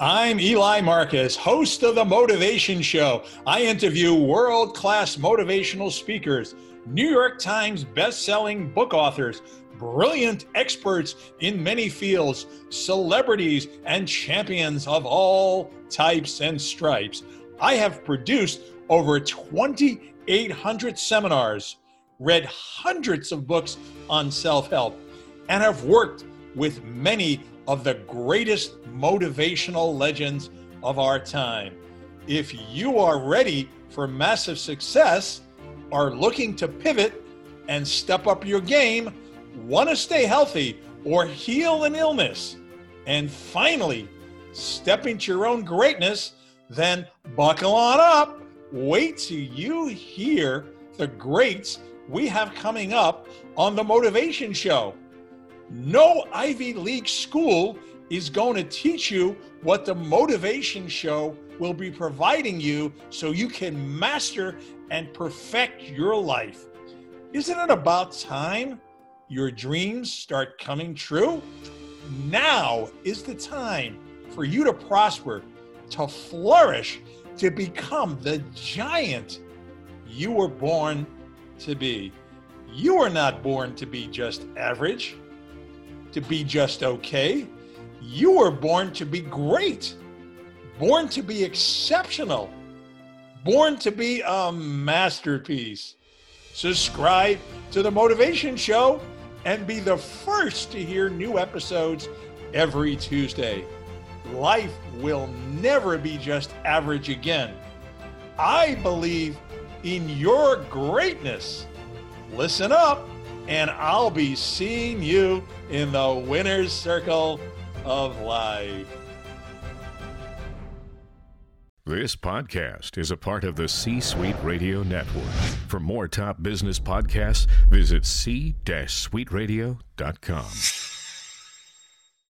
I'm Eli Marcus, host of The Motivation Show. I interview world class motivational speakers, New York Times best-selling book authors, brilliant experts in many fields, celebrities, and champions of all types and stripes. I have produced over 2,800 seminars, read hundreds of books on self help, and have worked with many of the greatest motivational legends of our time. If you are ready for massive success, are looking to pivot and step up your game, want to stay healthy or heal an illness, and finally step into your own greatness, then buckle on up. Wait till you hear the greats we have coming up on the Motivation Show. No Ivy League school is going to teach you what the motivation show will be providing you so you can master and perfect your life. Isn't it about time your dreams start coming true? Now is the time for you to prosper, to flourish, to become the giant you were born to be. You were not born to be just average to be just okay. You were born to be great, born to be exceptional, born to be a masterpiece. Subscribe to the Motivation Show and be the first to hear new episodes every Tuesday. Life will never be just average again. I believe in your greatness. Listen up and I'll be seeing you in the winner's circle of life. This podcast is a part of the C Suite Radio Network. For more top business podcasts, visit c-suiteradio.com.